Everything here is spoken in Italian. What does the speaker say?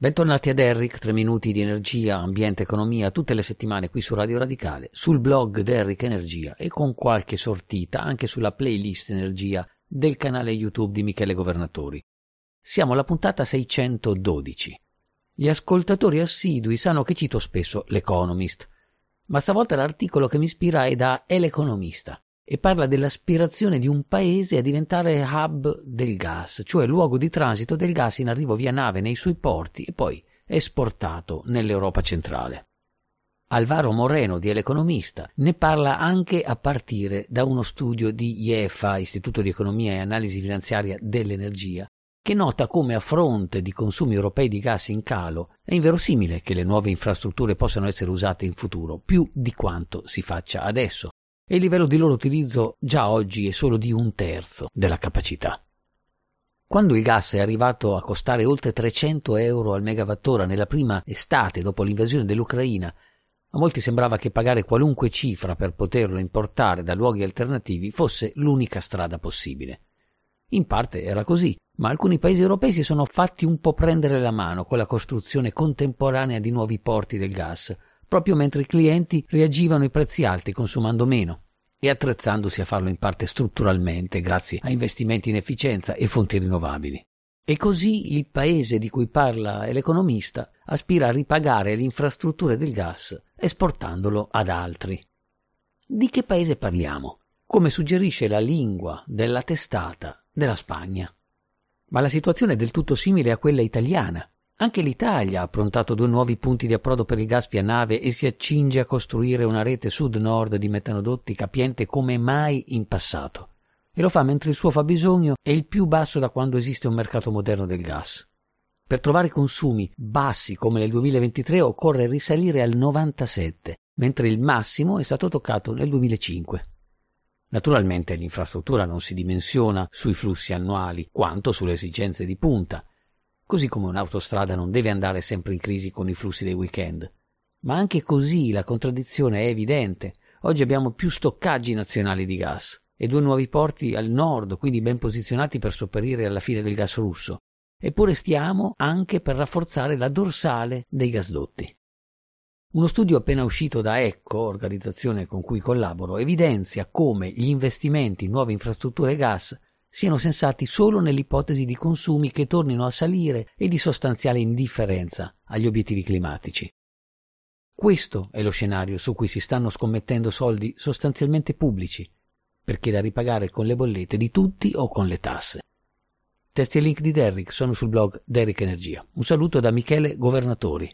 Bentornati ad Eric, 3 minuti di energia, ambiente, economia, tutte le settimane qui su Radio Radicale, sul blog Derrick Energia e con qualche sortita anche sulla playlist Energia del canale YouTube di Michele Governatori. Siamo alla puntata 612. Gli ascoltatori assidui sanno che cito spesso l'Economist, ma stavolta l'articolo che mi ispira è da El Economista e parla dell'aspirazione di un paese a diventare hub del gas, cioè luogo di transito del gas in arrivo via nave nei suoi porti e poi esportato nell'Europa centrale. Alvaro Moreno di L'Economista ne parla anche a partire da uno studio di IEFA, Istituto di Economia e Analisi Finanziaria dell'Energia, che nota come a fronte di consumi europei di gas in calo è inverosimile che le nuove infrastrutture possano essere usate in futuro più di quanto si faccia adesso, e il livello di loro utilizzo già oggi è solo di un terzo della capacità. Quando il gas è arrivato a costare oltre 300 euro al megawattora nella prima estate dopo l'invasione dell'Ucraina, a molti sembrava che pagare qualunque cifra per poterlo importare da luoghi alternativi fosse l'unica strada possibile. In parte era così, ma alcuni paesi europei si sono fatti un po' prendere la mano con la costruzione contemporanea di nuovi porti del gas, proprio mentre i clienti reagivano ai prezzi alti consumando meno e attrezzandosi a farlo in parte strutturalmente grazie a investimenti in efficienza e fonti rinnovabili. E così il paese di cui parla l'economista aspira a ripagare le infrastrutture del gas esportandolo ad altri. Di che paese parliamo? Come suggerisce la lingua della testata della Spagna. Ma la situazione è del tutto simile a quella italiana. Anche l'Italia ha approntato due nuovi punti di approdo per il gas via nave e si accinge a costruire una rete sud-nord di metanodotti capiente come mai in passato. E lo fa mentre il suo fabbisogno è il più basso da quando esiste un mercato moderno del gas. Per trovare consumi bassi come nel 2023 occorre risalire al 97, mentre il massimo è stato toccato nel 2005. Naturalmente l'infrastruttura non si dimensiona sui flussi annuali quanto sulle esigenze di punta, così come un'autostrada non deve andare sempre in crisi con i flussi dei weekend. Ma anche così la contraddizione è evidente. Oggi abbiamo più stoccaggi nazionali di gas e due nuovi porti al nord, quindi ben posizionati per sopperire alla fine del gas russo. Eppure stiamo anche per rafforzare la dorsale dei gasdotti. Uno studio appena uscito da ECCO, organizzazione con cui collaboro, evidenzia come gli investimenti in nuove infrastrutture gas siano sensati solo nell'ipotesi di consumi che tornino a salire e di sostanziale indifferenza agli obiettivi climatici. Questo è lo scenario su cui si stanno scommettendo soldi sostanzialmente pubblici, perché da ripagare con le bollette di tutti o con le tasse. Testi e link di Derrick sono sul blog Derrick Energia. Un saluto da Michele Governatori.